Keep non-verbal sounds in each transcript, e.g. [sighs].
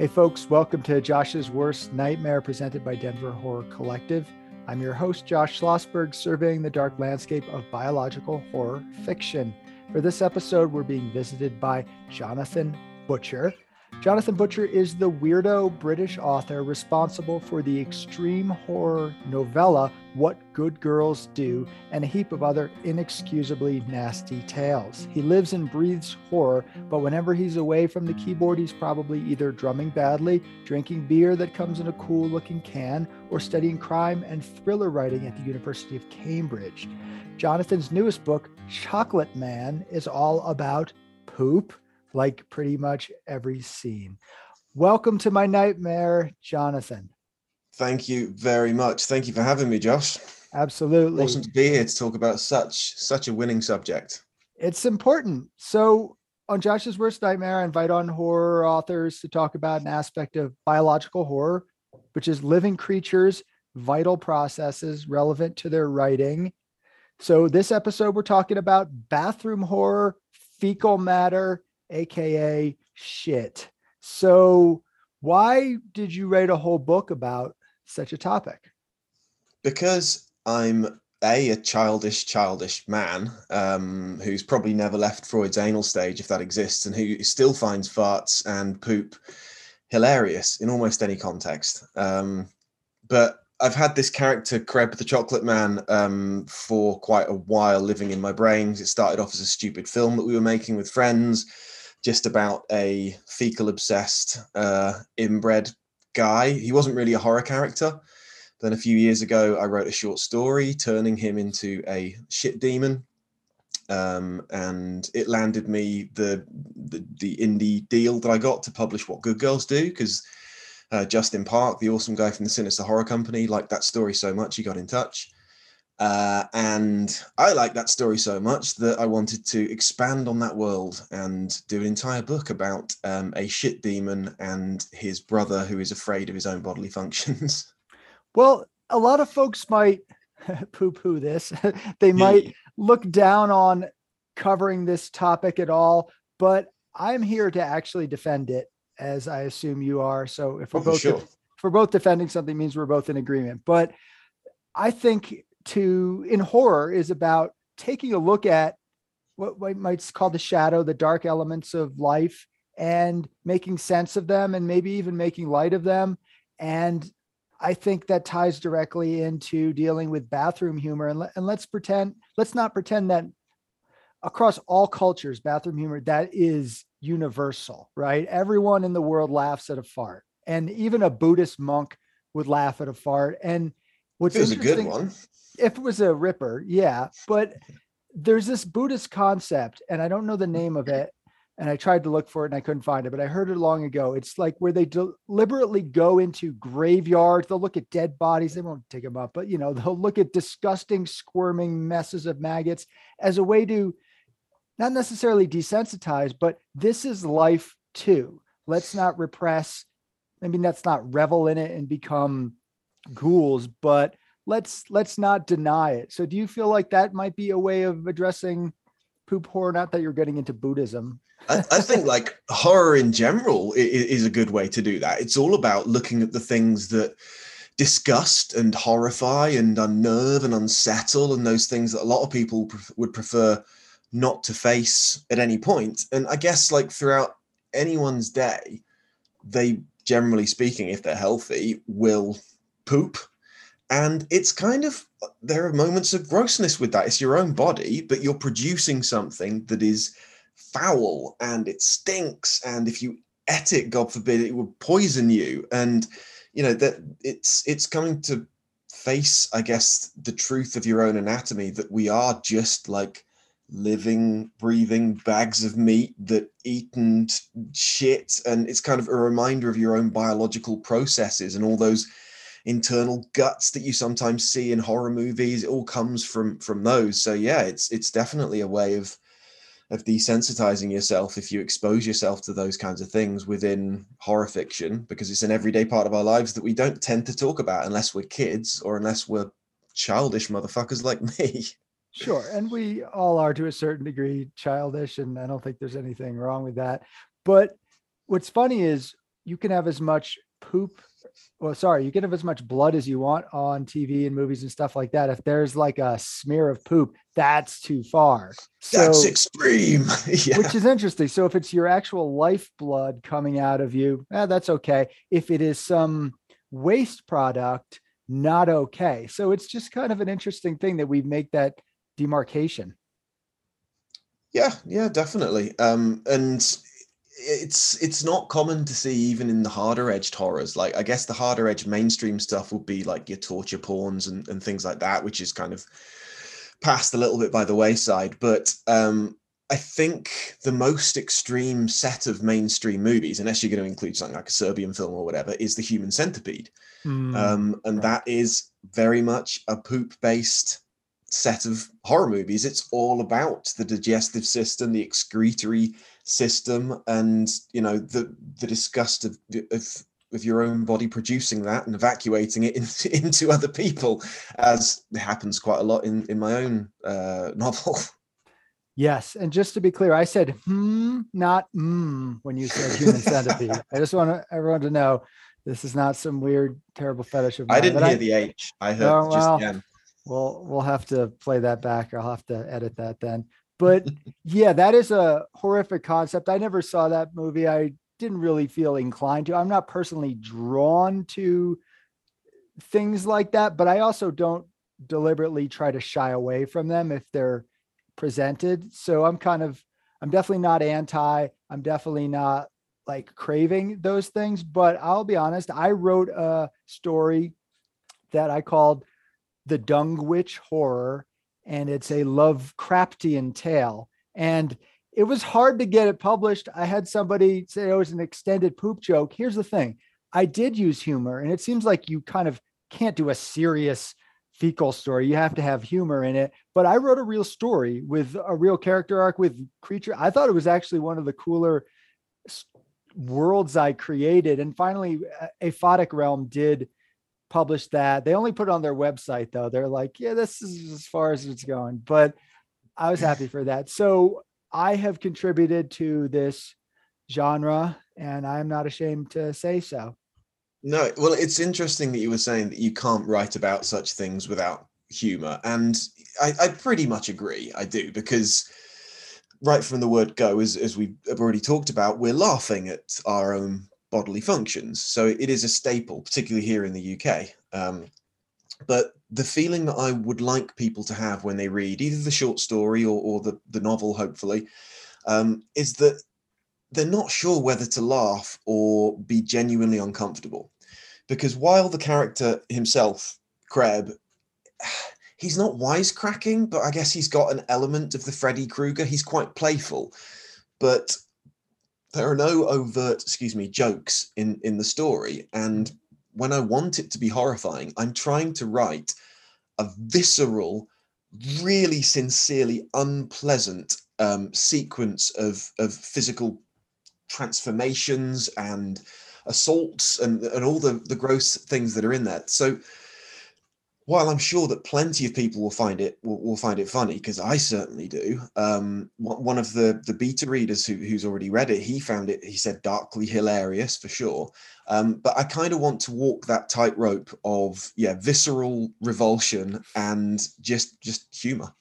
Hey, folks, welcome to Josh's Worst Nightmare presented by Denver Horror Collective. I'm your host, Josh Schlossberg, surveying the dark landscape of biological horror fiction. For this episode, we're being visited by Jonathan Butcher. Jonathan Butcher is the weirdo British author responsible for the extreme horror novella What Good Girls Do and a heap of other inexcusably nasty tales. He lives and breathes horror, but whenever he's away from the keyboard, he's probably either drumming badly, drinking beer that comes in a cool looking can, or studying crime and thriller writing at the University of Cambridge. Jonathan's newest book, Chocolate Man, is all about poop like pretty much every scene. Welcome to my nightmare, Jonathan. Thank you very much. Thank you for having me, Josh. Absolutely. Awesome to be here to talk about such such a winning subject. It's important. So on Josh's Worst Nightmare, I invite on horror authors to talk about an aspect of biological horror, which is living creatures, vital processes relevant to their writing. So this episode, we're talking about bathroom horror, fecal matter, aka shit. So, why did you write a whole book about such a topic? Because I'm a a childish, childish man um, who's probably never left Freud's anal stage, if that exists, and who still finds farts and poop hilarious in almost any context. Um, but I've had this character, Kreb the Chocolate Man, um, for quite a while living in my brains. It started off as a stupid film that we were making with friends just about a fecal obsessed uh, inbred guy. He wasn't really a horror character. Then a few years ago, I wrote a short story turning him into a shit demon. Um, and it landed me the, the, the indie deal that I got to publish What Good Girls Do because uh, Justin Park, the awesome guy from the Sinister Horror Company, liked that story so much he got in touch. Uh, and I like that story so much that I wanted to expand on that world and do an entire book about um, a shit demon and his brother who is afraid of his own bodily functions. [laughs] Well, a lot of folks might [laughs] poo poo this. [laughs] they might look down on covering this topic at all, but I'm here to actually defend it, as I assume you are. So if we're Oh, both sure. if we're both defending something, means we're both in agreement. But I think to in horror is about taking a look at what we might call the shadow, the dark elements of life, and making sense of them, and maybe even making light of them. And I think that ties directly into dealing with bathroom humor. And, let, and let's pretend, let's not pretend that across all cultures, bathroom humor that is universal, right? Everyone in the world laughs at a fart, and even a Buddhist monk would laugh at a fart. And what's It was a good one. If it was a ripper, yeah. But there's this Buddhist concept, and I don't know the name of it. And I tried to look for it and I couldn't find it, but I heard it long ago. It's like where they deliberately go into graveyards. They'll look at dead bodies. They won't take them up, but you know, they'll look at disgusting, squirming messes of maggots as a way to not necessarily desensitize, but this is life too. Let's not repress. I mean, let's not revel in it and become ghouls, but let's let's not deny it. So do you feel like that might be a way of addressing poop horror? Not that you're getting into Buddhism. I, I think like horror in general i- i- is a good way to do that. It's all about looking at the things that disgust and horrify and unnerve and unsettle and those things that a lot of people pref- would prefer not to face at any point. And I guess like throughout anyone's day, they generally speaking, if they're healthy, will poop. And it's kind of there are moments of grossness with that. It's your own body, but you're producing something that is foul and it stinks. And if you ate it god forbid it would poison you. And you know that it's it's coming to face i guess the truth of your own anatomy that we are just like living breathing bags of meat that eat and shit. And it's kind of a reminder of your own biological processes and all those internal guts that you sometimes see in horror movies it all comes from from those so yeah it's it's definitely a way of of desensitizing yourself if you expose yourself to those kinds of things within horror fiction because it's an everyday part of our lives that we don't tend to talk about unless we're kids or unless we're childish motherfuckers like [laughs] me Sure. And we all are to a certain degree childish, and I don't think there's anything wrong with that. But what's funny is you can have as much poop well sorry you can have as much blood as you want on tv and movies and stuff like that. If there's like a smear of poop that's too far. So, that's extreme. [laughs] Yeah. which is interesting. So if it's your actual lifeblood coming out of you eh, that's okay. If it is some waste product not okay. So it's just kind of an interesting thing that we make that demarcation. Yeah yeah definitely. Um and it's it's not common to see even in the harder edged horrors like i guess the harder edge mainstream stuff would be like your torture porns and, and things like that which is kind of passed a little bit by the wayside. But um i think the most extreme set of mainstream movies unless you're going to include something like a serbian film or whatever is the human centipede. Mm, um and that is very much a poop based set of horror movies. It's all about the digestive system the excretory system and you know the the disgust of of, of your own body producing that and evacuating it [laughs] into, into other people as happens quite a lot in in my own uh, [laughs] novel yes and just to be clear i said hmm not mm when you said human centipede [laughs] i just want everyone to know this is not some weird terrible fetish of mine, i didn't hear I, the h i heard oh, well, just the Well, we'll have to play that back. I'll have to edit that then. But [laughs] yeah, that is a horrific concept. I never saw that movie. I didn't really feel inclined to. I'm not personally drawn to things like that, but I also don't deliberately try to shy away from them if they're presented. So I'm kind of, I'm definitely not anti. I'm definitely not like craving those things. But I'll be honest, I wrote a story that I called The Dung Witch Horror and it's a Lovecraftian tale. And it was hard to get it published. I had somebody say oh, it was an extended poop joke. Here's the thing I did use humor, and it seems like you kind of can't do a serious fecal story. You have to have humor in it. But I wrote a real story with a real character arc with creature. I thought it was actually one of the cooler worlds I created. And finally, Aphotic Realm did published that. They only put it on their website though. They're like, yeah, this is as far as it's going. But I was happy [sighs] for that. So I have contributed to this genre and I'm not ashamed to say so. No, well, it's interesting that you were saying that you can't write about such things without humor. And I, I pretty much agree. I do, because right from the word go, as, as we have already talked about, we're laughing at our own bodily functions. So it is a staple, particularly here in the UK. Um, but the feeling that I would like people to have when they read either the short story or, or the, the novel, hopefully, um, is that they're not sure whether to laugh or be genuinely uncomfortable. Because while the character himself, Kreb, [sighs] he's not wisecracking, but I guess he's got an element of the Freddy Krueger. He's quite playful. But there are no overt, excuse me, jokes in in the story. And when I want it to be horrifying, I'm trying to write a visceral, really sincerely unpleasant um, sequence of of physical transformations and assaults and and all the the gross things that are in there. So while I'm sure that plenty of people will find it will, will find it funny because I certainly do. Um, one of the the beta readers who, who's already read it, he found it. He said darkly hilarious for sure. Um, but I kind of want to walk that tightrope of yeah, visceral revulsion and just just humor.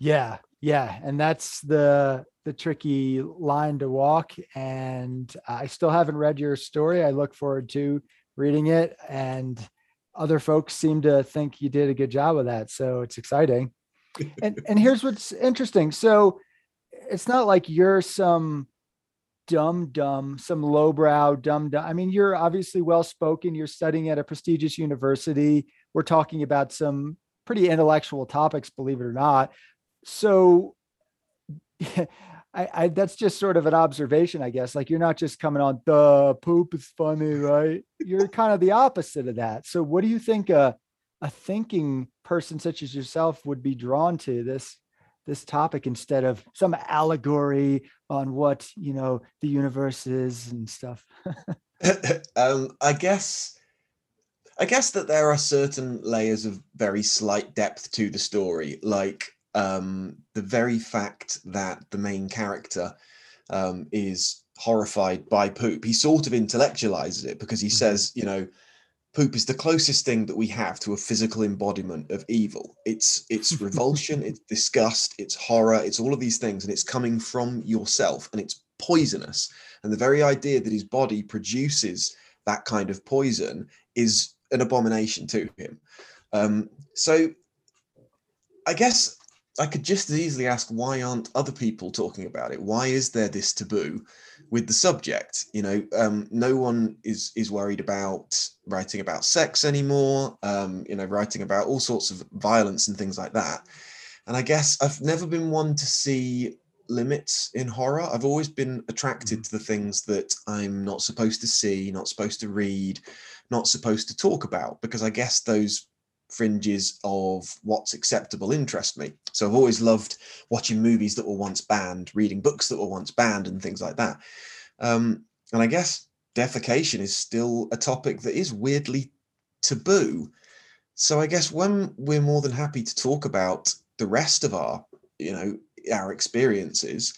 Yeah, yeah, and that's the the tricky line to walk. And I still haven't read your story. I look forward to reading it and other folks seem to think you did a good job of that. So it's exciting. and and [laughs] here's what's interesting. So it's not like you're some dumb dumb, some lowbrow dumb dumb. I mean, you're obviously well spoken. You're studying at a prestigious university. We're talking about some pretty intellectual topics, believe it or not. So [laughs] I, I that's just sort of an observation, I guess. Like you're not just coming on the poop is funny, right? You're kind of the opposite of that. So what do you think a a thinking person such as yourself would be drawn to this this topic instead of some allegory on what you know the universe is and stuff? [laughs] [laughs] um, I guess I guess that there are certain layers of very slight depth to the story, like um, the very fact that the main character um, is horrified by poop. He sort of intellectualizes it because he mm-hmm. says, you know, poop is the closest thing that we have to a physical embodiment of evil. It's it's [laughs] revulsion, it's disgust, it's horror, it's all of these things, and it's coming from yourself, and it's poisonous. And the very idea that his body produces that kind of poison is an abomination to him. Um, so I guess I could just as easily ask why aren't other people talking about it? Why is there this taboo with the subject? You know, um, no one is is worried about writing about sex anymore. Um, you know, writing about all sorts of violence and things like that. And I guess I've never been one to see limits in horror. I've always been attracted mm-hmm. to the things that I'm not supposed to see, not supposed to read, not supposed to talk about, because I guess those fringes of what's acceptable interest me. So I've always loved watching movies that were once banned, reading books that were once banned, and things like that. Um, and I guess defecation is still a topic that is weirdly taboo. So I guess when we're more than happy to talk about the rest of our, you know, our experiences,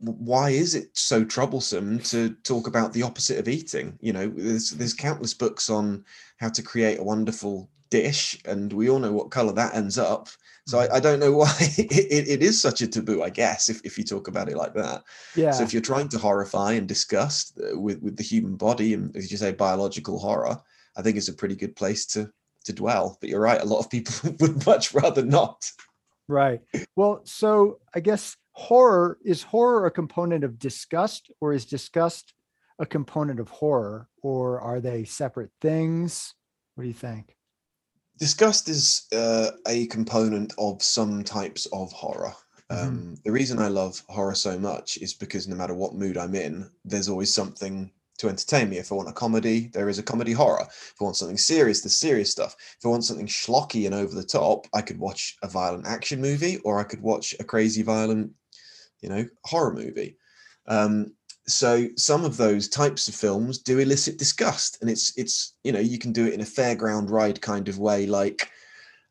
why is it so troublesome to talk about the opposite of eating? You know, there's there's countless books on how to create a wonderful dish, and we all know what color that ends up. So I, mm-hmm. I don't know why [laughs] it, it is such a taboo. I guess if, if you talk about it like that. Yeah. So if you're trying to horrify and disgust uh, with with the human body and as you say biological horror, I think it's a pretty good place to to dwell. But you're right, a lot of people [laughs] would much rather not. Right. Well, so I guess horror is horror a component of disgust or is disgust a component of horror or are they separate things? What do you think? Disgust is uh, a component of some types of horror. Mm-hmm. Um, the reason I love horror so much is because no matter what mood I'm in, there's always something to entertain me. If I want a comedy, there is a comedy horror. If I want something serious, there's serious stuff. If I want something schlocky and over the top, I could watch a violent action movie or I could watch a crazy violent, you know, horror movie. Um, so some of those types of films do elicit disgust and it's it's you know you can do it in a fairground ride kind of way like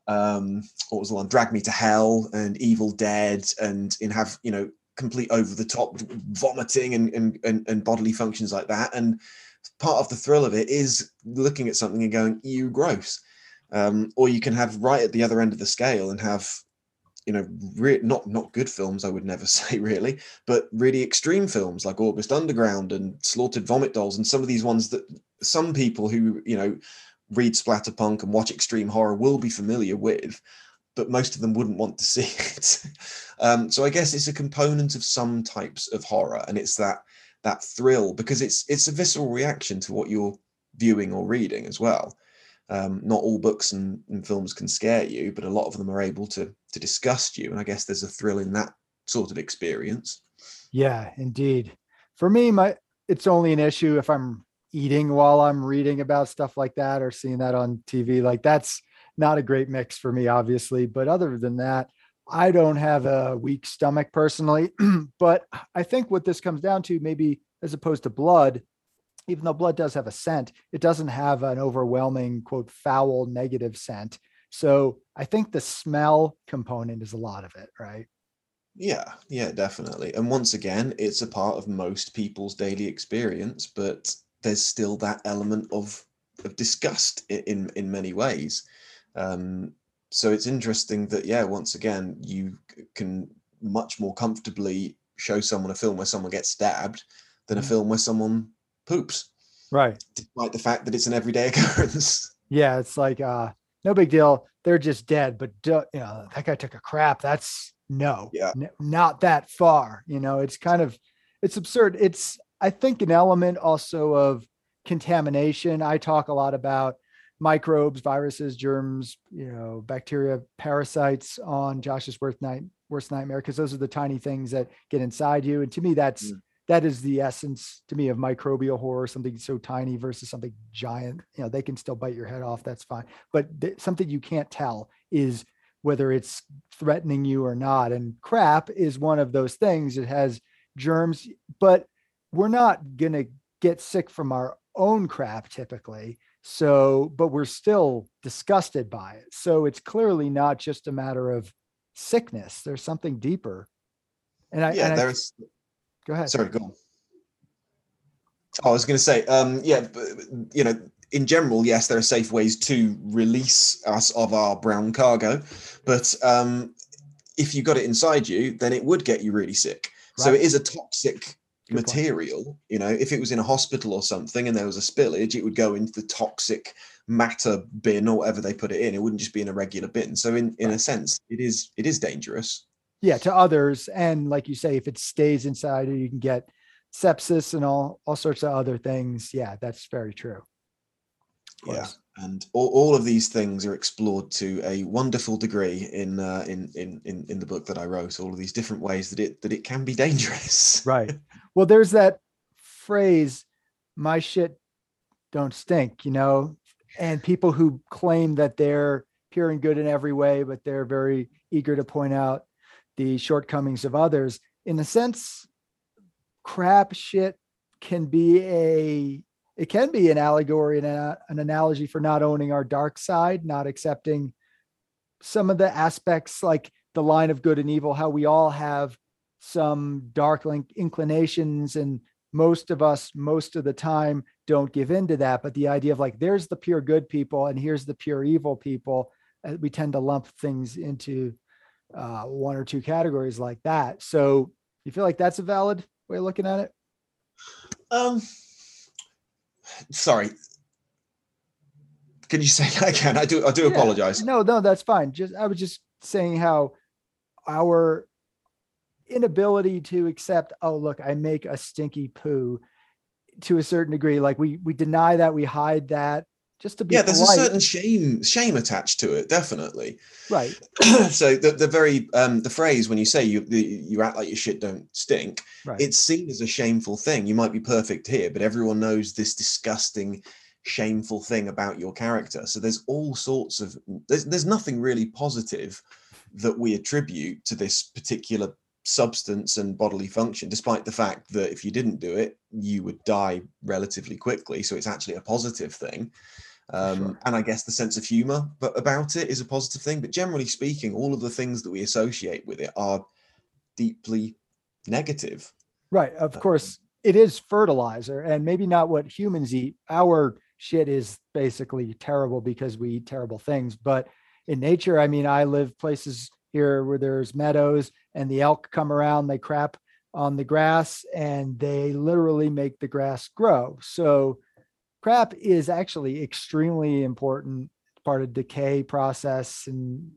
um what was the one? Drag me to hell and evil dead and in have you know complete over the top vomiting and, and and and bodily functions like that. And part of the thrill of it is looking at something and going you gross. Um, or you can have right at the other end of the scale and have you know, re- not not good films, I would never [laughs] say really, but really extreme films like August Underground and Slaughtered Vomit Dolls, and some of these ones that some people who you know read splatterpunk and watch extreme horror will be familiar with, but most of them wouldn't want to [laughs] see it. um, so I guess it's a component of some types of horror, and it's that that thrill because it's it's a visceral reaction to what you're viewing or reading as well. Um, not all books and, and, films can scare you, but a lot of them are able to to disgust you. And I guess there's a thrill in that sort of experience. Yeah, indeed. For me, my it's only an issue if I'm eating while I'm reading about stuff like that or seeing that on TV. Like that's not a great mix for me, obviously. But other than that, I don't have a weak stomach personally. [clears throat] but I think what this comes down to, maybe as opposed to blood, even though blood does have a scent, it doesn't have an overwhelming, quote, foul negative scent. So I think the smell component is a lot of it, right? Yeah, yeah, definitely. And once again, it's a part of most people's daily experience, but there's still that element of of disgust in in many ways. Um, so it's interesting that yeah, once again, you can much more comfortably show someone a film where someone gets stabbed than a mm. film where someone poops. Right. Despite the fact that it's an everyday [laughs] occurrence. Yeah, it's like uh no big deal. They're just dead, but you know, that guy took a crap. That's no, yeah. N- not that far. You know, it's kind of it's absurd. It's I think an element also of contamination. I talk a lot about microbes, viruses, germs, you know, bacteria, parasites on Josh's worst night worst nightmare because those are the tiny things that get inside you. And to me, that's mm that is the essence to me of microbial horror something so tiny versus something giant. You know they can still bite your head off that's fine. But th- something you can't tell is whether it's threatening you or not. And crap is one of those things it has germs but we're not going to get sick from our own crap typically. So but we're still disgusted by it. So it's clearly not just a matter of sickness there's something deeper. And i yeah and there's Go ahead. Sorry, go on. Oh, I was going to say, um, yeah, you know, in general, yes, there are safe ways to release us of our brown cargo, but um, if you got it inside you, then it would get you really sick. Right. So it is a toxic Good material. Point. You know, if it was in a hospital or something and there was a spillage, it would go into the toxic matter bin or whatever they put it in. It wouldn't just be in a regular bin. So in in a sense, it is it is dangerous. Yeah, to others, and like you say, if it stays inside you, can get sepsis and all all sorts of other things. Yeah, that's very true. Yeah, and all, all of these things are explored to a wonderful degree in, uh, in in in in the book that I wrote. All of these different ways that it that it can be dangerous. right. [laughs] Well, there's that phrase, "My shit don't stink," you know, and people who claim that they're pure and good in every way, but they're very eager to point out the shortcomings of others. In a sense, crap shit can be a it can be an allegory and a, an analogy for not owning our dark side, not accepting some of the aspects like the line of good and evil, how we all have some dark inclinations and most of us most of the time don't give in to that but the idea of like there's the pure good people and here's the pure evil people uh, we tend to lump things into uh, one or two categories like that so you feel like that's a valid way of looking at it um sorry. Can you say that [laughs] again? I do. I do yeah, apologize. No, no, that's fine. Just I was just saying how our inability to accept. Oh, look, I make a stinky poo to a certain degree. Like we we deny that, we hide that, just to be yeah. There's polite. a certain shame shame attached to it, definitely. Right. [clears throat] so the the very um the phrase when you say you you act like your shit don't stink, right. it's seen as a shameful thing. You might be perfect here, but everyone knows this disgusting shameful thing about your character. So there's all sorts of there's there's nothing really positive that we attribute to this particular substance and bodily function, despite the fact that if you didn't do it, you would die relatively quickly. So it's actually a positive thing. Um, sure. And I guess the sense of humor but about it is a positive thing. But generally speaking, all of the things that we associate with it are deeply negative. Right. Of um, course, it is fertilizer and maybe not what humans eat. Our shit is basically terrible because we eat terrible things. But in nature, I mean, I live places here where there's meadows and the elk come around, they crap on the grass and they literally make the grass grow. So crap is actually extremely important part of decay process and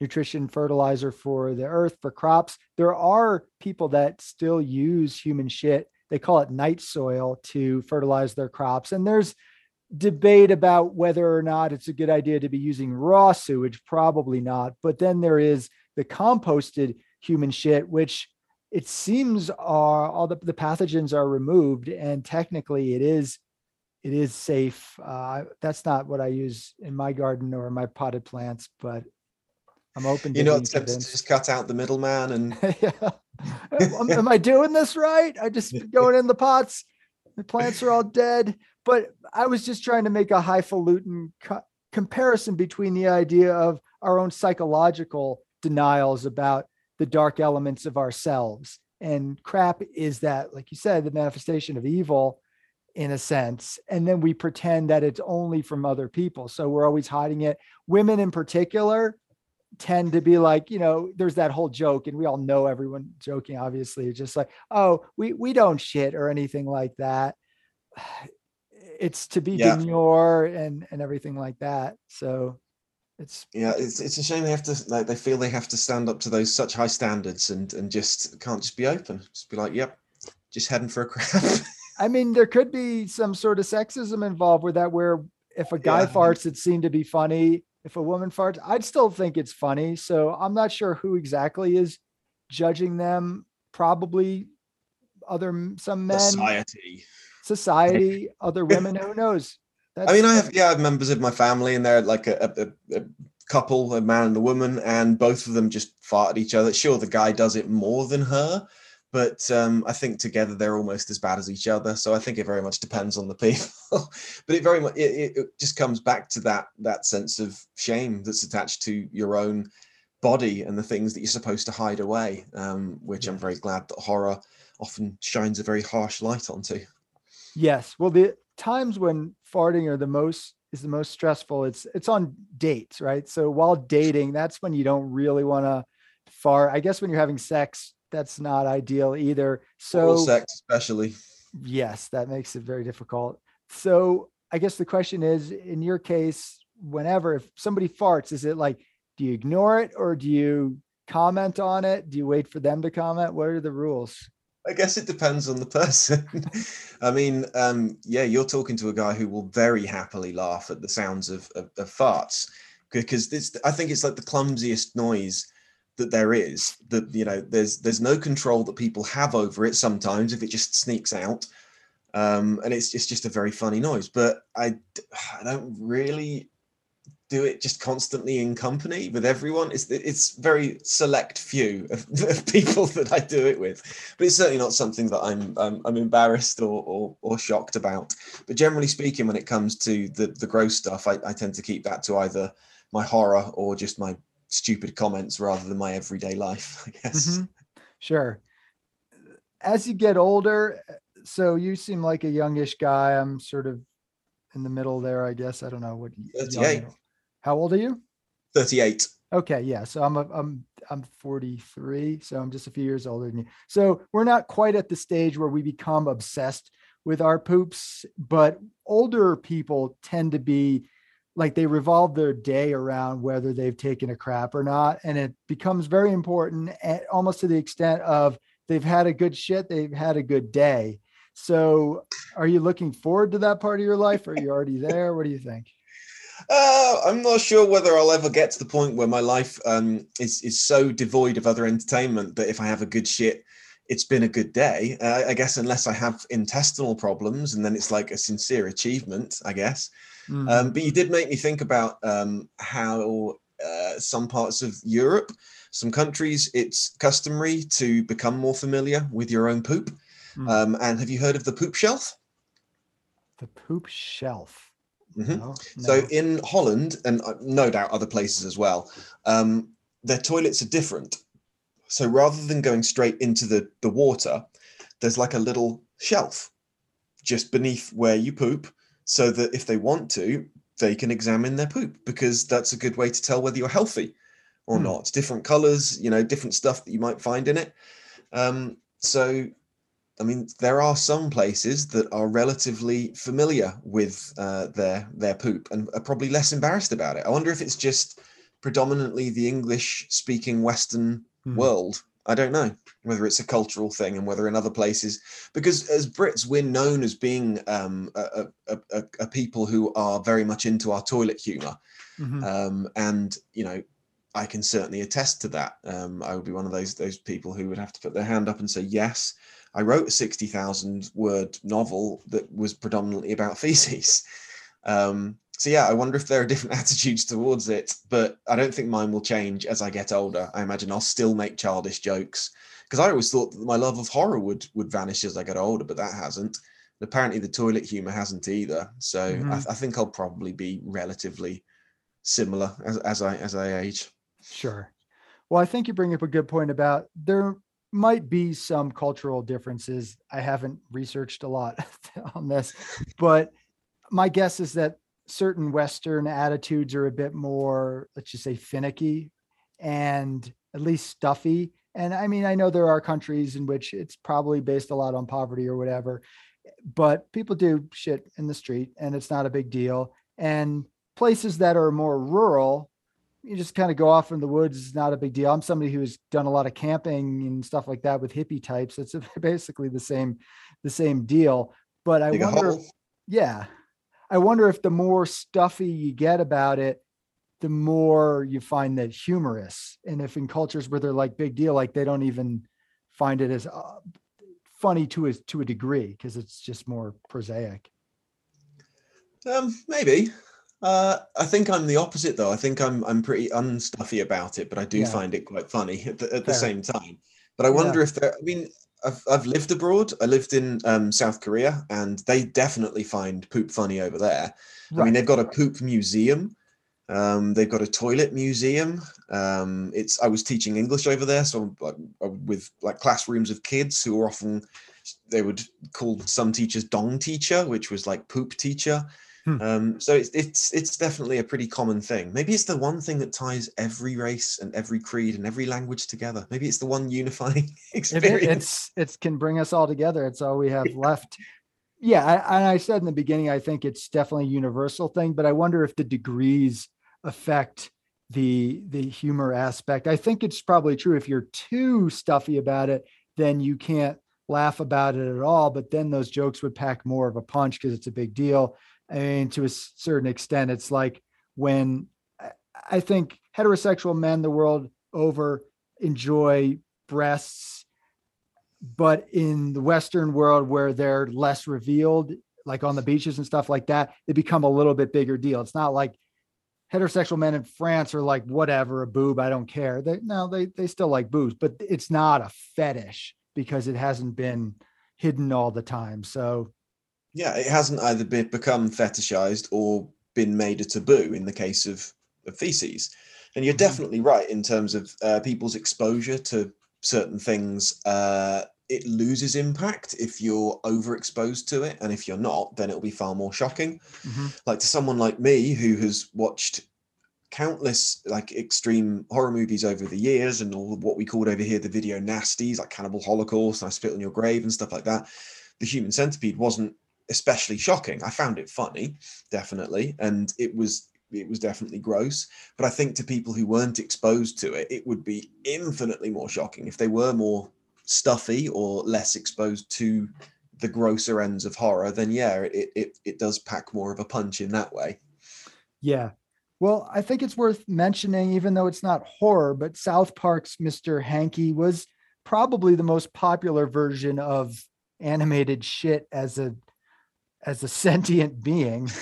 nutrition fertilizer for the earth for crops. There are people that still use human shit. They call it night soil to fertilize their crops and there's debate about whether or not it's a good idea to be using raw sewage. Probably not. But then there is the composted human shit which it seems are all the, the pathogens are removed and technically it is it is safe. Uh, that's not what I use in my garden or my potted plants, but I'm open. To you know, it's to just cut out the middleman and. [laughs] yeah. am, am, I doing this right? I just [laughs] going in the pots. The plants are all dead. But I was just trying to make a highfalutin co- comparison between the idea of our own psychological denials about the dark elements of ourselves. And crap is that, like you said, the manifestation of evil in a sense and then we pretend that it's only from other people so we're always hiding it. Women in particular tend to be like you know there's that whole joke and we all know everyone joking obviously it's just like oh we we don't shit or anything like that. [sighs] It's to be yeah. demure and and everything like that so it's yeah it's, it's a shame they have to like they feel they have to stand up to those such high standards and and just can't just be open just be like yep just heading for a crap [laughs] I mean, there could be some sort of sexism involved with that, where if a guy yeah. farts, it seemed to be funny. If a woman farts, I'd still think it's funny. So I'm not sure who exactly is judging them. Probably other some men, society, society, [laughs] other women. Who knows? That's, I mean, I have uh yeah, I have members of my family, and they're like a, a, a couple, a man and a woman, and both of them just fart at each other. Sure, the guy does it more than her, but um, I think together they're almost as bad as each other. So I think it very much depends on the people. [laughs] but it very much it, it, just comes back to that that sense of shame that's attached to your own body and the things that you're supposed to hide away, um, which I'm very glad that horror often shines a very harsh light onto. Yes. Well, the times when farting are the most is the most stressful. It's it's on dates, right? So while dating, that's when you don't really want to fart. I guess when you're having sex, that's not ideal either. So Oral sex, especially. yes, that makes it very difficult. So I guess the question is, in your case, whenever if somebody farts, is it like do you ignore it or do you comment on it? Do you wait for them to comment? What are the rules? I guess it depends on the person. [laughs] I mean, um, yeah, you're talking to a guy who will very happily laugh at the sounds of, of, of farts because this, I think it's like the clumsiest noise that there is. That you know, there's there's no control that people have over it. Sometimes if it just sneaks out, um, and it's it's just a very funny noise. But I I don't really do it just constantly in company with everyone. It's it's very select few of, [laughs] of, people that I do it with, but it's certainly not something that I'm I'm, embarrassed or, or, or shocked about. But generally speaking, when it comes to the the gross stuff, I, I tend to keep that to either my horror or just my stupid comments rather than my everyday life. [laughs] I guess. Mm-hmm. Sure. As you get older, so you seem like a youngish guy. I'm sort of in the middle there, I guess. I don't know what. 38. How old are you? 38. Okay, yeah. So I'm a, I'm I'm 43, so I'm just a few years older than you. So we're not quite at the stage where we become obsessed with our poops, but older people tend to be like they revolve their day around whether they've taken a crap or not, and it becomes very important, almost to the extent of they've had a good shit, they've had a good day. So, are you looking forward to that part of your life? Or are you already there? What do you think? [laughs] Uh, I'm not sure whether I'll ever get to the point where my life um, is is so devoid of other entertainment that if I have a good shit, it's been a good day. Uh, I guess unless I have intestinal problems, and then it's like a sincere achievement, I guess. Mm. Um, but you did make me think about um, how uh, some parts of Europe, some countries, it's customary to become more familiar with your own poop. Mm. and have you heard of the poop shelf? The poop shelf. Mm-hmm. No, so in Holland, and uh, no doubt other places as well, um, their toilets are different. So rather than going straight into the, the water, there's like a little shelf just beneath where you poop, so that if they want to, they can examine their poop because that's a good way to tell whether you're healthy or hmm. not. Different colors, you know, different stuff that you might find in it. Um, so I mean, there are some places that are relatively familiar with uh, their their poop and are probably less embarrassed about it. I wonder if it's just predominantly the English-speaking Western mm. world. I don't know whether it's a cultural thing and whether in other places, because as Brits, we're known as being um, a, a, a, a, people who are very much into our toilet humor, mm-hmm. um, and you know. I can certainly attest to that. Um, I would be one of those those people who would have to put their hand up and say yes I wrote a 60,000 word novel that was predominantly about [laughs] feces. Um, so yeah, I wonder if there are different [laughs] attitudes towards it, but I don't think mine will change as I get older. I imagine I'll still make childish jokes because I always thought that my love of horror would would vanish as I get older, but that hasn't. apparently, the toilet humor hasn't either. So mm-hmm. I, I, think I'll probably be relatively similar as, as I as I age. Sure. Well, I think you bring up a good point about there might be some cultural differences. I haven't researched a lot [laughs] on this, but my guess is that certain Western attitudes are a bit more, let's just say, finicky and at least stuffy. And I mean, I know there are countries in which it's probably based a lot on poverty or whatever, but people do shit in the street and it's not a big deal. And places that are more rural, you just kind of go off in the woods is not a big deal. I'm somebody who's done a lot of camping and stuff like that with hippie types. It's [laughs] basically the same, the same deal. But I wonder, yeah, I wonder if the more stuffy you get about it, the more you find that humorous. And if in cultures where they're like big deal, like they don't even find it as uh, funny to a to a degree because it's just more prosaic. Um, maybe. Uh, I think I'm the opposite though. I think I'm I'm pretty unstuffy about it, but I do yeah. find it quite funny at the, at the same time. But I wonder yeah. if there. I mean, I've I've lived abroad. I lived in um, South Korea, and they definitely find poop funny over there. Right. I mean, they've got a poop museum. Um, they've got a toilet museum. Um, it's I was teaching English over there, so like, uh, with like classrooms of kids who are often they would call some teachers dong teacher, which was like poop teacher. Hmm. Um, so it's it's it's definitely a pretty common thing. Maybe it's the one thing that ties every race and every creed and every language together. Maybe it's the one [laughs] unifying If it, experience. it's it can bring us all together. It's all we [laughs] have left. Yeah, I, and I said in the beginning, I think it's definitely a universal thing, but I wonder if the degrees affect the the humor aspect. I think it's probably true. If you're too stuffy about it, then you can't laugh about it at all. But then those jokes would pack more of a punch because it's a big deal. Mean, to a certain extent, it's like when I- I think heterosexual men the world over enjoy breasts, but in the Western world where they're less revealed, like on the beaches and stuff like that, they become a little bit bigger deal. It's not like heterosexual men in France are like, whatever, a boob, I don't care. They no, they they still like boobs, but it's not a fetish because it hasn't been hidden all the time. So yeah, it hasn't either been become fetishized or been made a taboo in the case of, of feces. And you're Mhm. definitely right in terms of uh, people's exposure to certain things. Uh, it loses impact if you're overexposed to it, and if you're not, then it'll be far more shocking. mhm, Like to someone like me who has watched countless like extreme horror movies over the years and all of what we called over here the video nasties like cannibal holocaust and i spit on your grave and stuff like that the human centipede wasn't especially shocking i found it funny definitely and it was it was definitely gross but i think to people who weren't exposed to it it would be infinitely more shocking if they were more stuffy or less exposed to the grosser ends of horror then yeah it it, it does pack more of a punch in that way yeah. Well, I think it's worth mentioning, even though it's not horror, but South Park's Mr. Hanky was probably the most popular version of animated shit as a as a [laughs] sentient being. [laughs]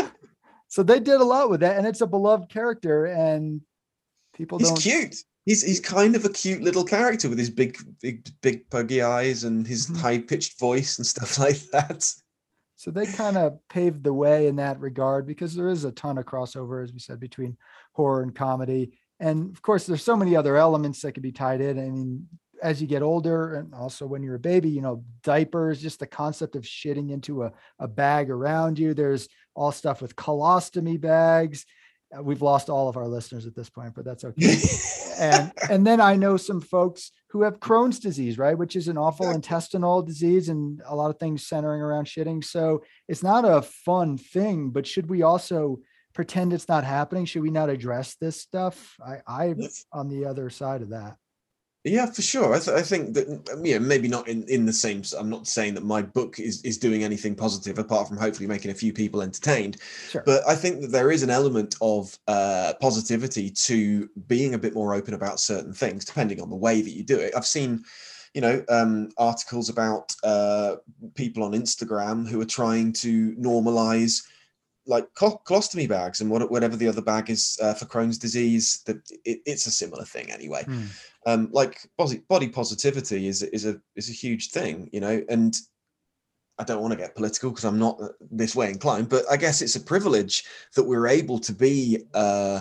[laughs] so they did a lot with that, and it's a beloved character, and people he's don't. cute he's he's kind of a cute little character with his big big big puggy eyes and his Mhm. high pitched voice and stuff like that So they kind of paved the way in that regard because there is a ton of crossover, as we said, between horror and comedy. And of course, there's so many other elements that could be tied in. I mean, as you get older and also when you're a baby, you know, diapers, just the concept of shitting into a, a bag around you. There's all stuff with colostomy bags. Uh, We've lost all of our listeners at this point, but that's okay. and [laughs] and then I know some folks who have Crohn's disease, right, which is an awful intestinal disease and a lot of things centering around shitting. So it's not a fun thing, but should we also pretend it's not happening? Should we not address this stuff? I I'm on the other side of that. Yeah, for sure. I, th- I think that yeah, maybe not in, in the same. I'm not saying that my book is is doing anything positive apart from hopefully making a few people entertained. Sure. But I think that there is an element of uh, positivity to being a bit more open about certain things, depending on the way that you do it. I've seen, you know, um, articles about uh, people on Instagram who are trying to normalize like colostomy bags and what, whatever the other bag is uh, for Crohn's disease. That it, it's a similar thing anyway Hmm. um, like body, body positivity is is a is a huge thing, you know. And I don't want to get political because I'm not uh, this way inclined, but I guess it's a privilege that we're able to be uh,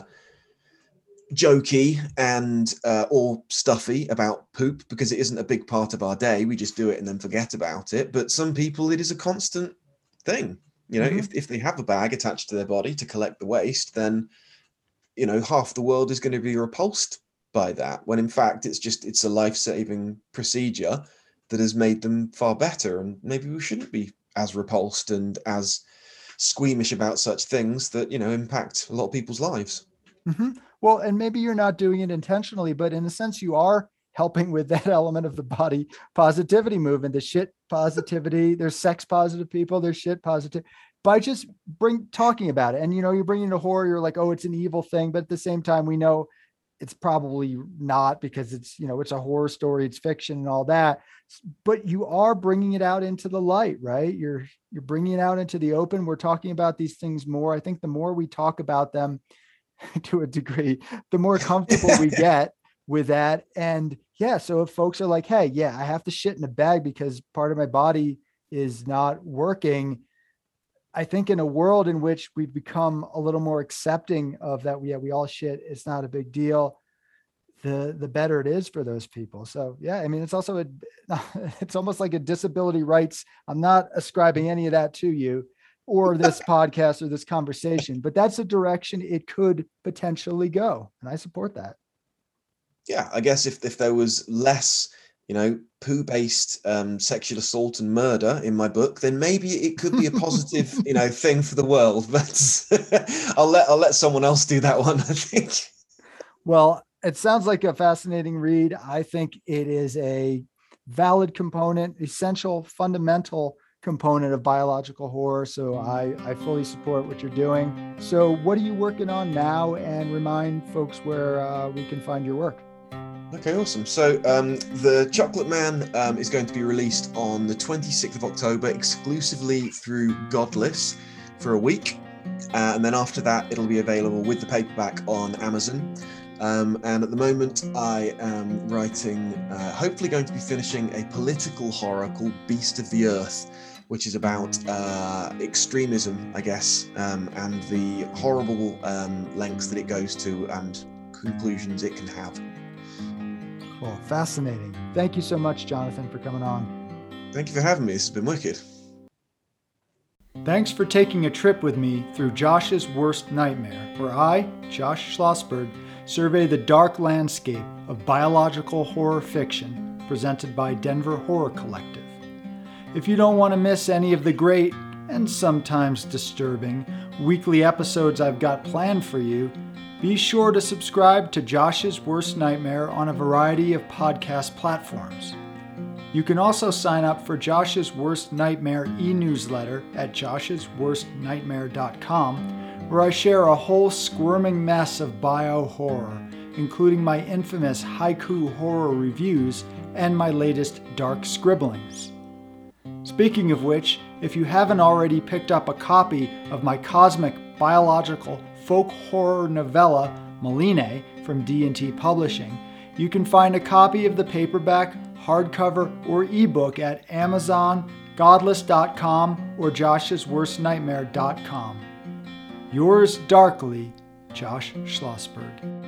jokey and uh, or stuffy about poop because it isn't a big part of our day. We just do it and then forget about it. But some people, it is a constant thing. You know, Mhm. if if they have a bag attached to their body to collect the waste, then you know half the world is going to be repulsed by that when in fact it's just it's a life-saving procedure that has made them far better and maybe we shouldn't be as repulsed and as squeamish about such things that you know impact a lot of people's lives Mhm. Well, and maybe you're not doing it intentionally, but in a sense, you are helping with that [laughs] element of the body positivity movement, the shit positivity. There's sex positive people, there's shit positive. By just bring talking about it, and you know, you're bringing to horror. You're like, oh, it's an evil thing, but at the same time, we know it's probably not because it's you know, it's a horror story, it's fiction, and all that. But you are bringing it out into the light, right? You're you're bringing it out into the open. We're talking about these things more. I think the more we talk about them [laughs] to a degree, the more comfortable we [laughs] get with that. And yeah, so if folks are like, hey, yeah, I have to shit in a bag because part of my body is not working. I think in a world in which we've become a little more accepting of that, yeah, we all shit, it's not a big deal. the the better it is for those people. So yeah, I mean it's also a [laughs] it's almost like a disability rights. I'm not ascribing any of that to you or this [laughs] podcast or this conversation, but that's a direction it could potentially go, and I support that. Yeah, I guess if if there was less you know, poo-based um, sexual assault and murder in my book, then maybe it could be a positive, you know, [laughs] thing for the world. But [laughs] I'll let I'll let someone else do that one. I think. Well, it sounds like a fascinating read. I think it is a valid component, essential, fundamental component of biological horror. So I, I fully support what you're doing. So, what are you working on now? And remind folks where uh, we can find your work. Okay, awesome. So um, the Chocolate Man um, is going to be released on the 26th of October exclusively through Godless for a week. Uh, and then after that, it'll be available with the paperback on Amazon. Um, and at the moment, I am writing, uh, hopefully, going to be finishing a political horror called Beast of the Earth, which is about uh, extremism, I guess, um, and the horrible um, lengths that it goes to and conclusions it can have. Cool. Fascinating. Thank you so much, Jonathan, for coming on. Thank you for having me. This has been wicked. Thanks for taking a trip with me through Josh's Worst Nightmare, where I, Josh Schlossberg, survey the dark landscape of biological horror fiction presented by Denver Horror Collective. If you don't want to miss any of the great and sometimes disturbing weekly episodes I've got planned for you, be sure to subscribe to Josh's Worst Nightmare on a variety of podcast platforms. You can also sign up for Josh's Worst Nightmare e newsletter at josh'sworstnightmare.com, where I share a whole squirming mess of bio horror, including my infamous haiku horror reviews and my latest dark scribblings. Speaking of which, if you haven't already picked up a copy of my cosmic biological folk horror novella Maline from D&T Publishing, you can find a copy of the paperback, hardcover, or ebook at Amazon, godless.com, or josh'sworstnightmare.com. Yours darkly, Josh Schlossberg.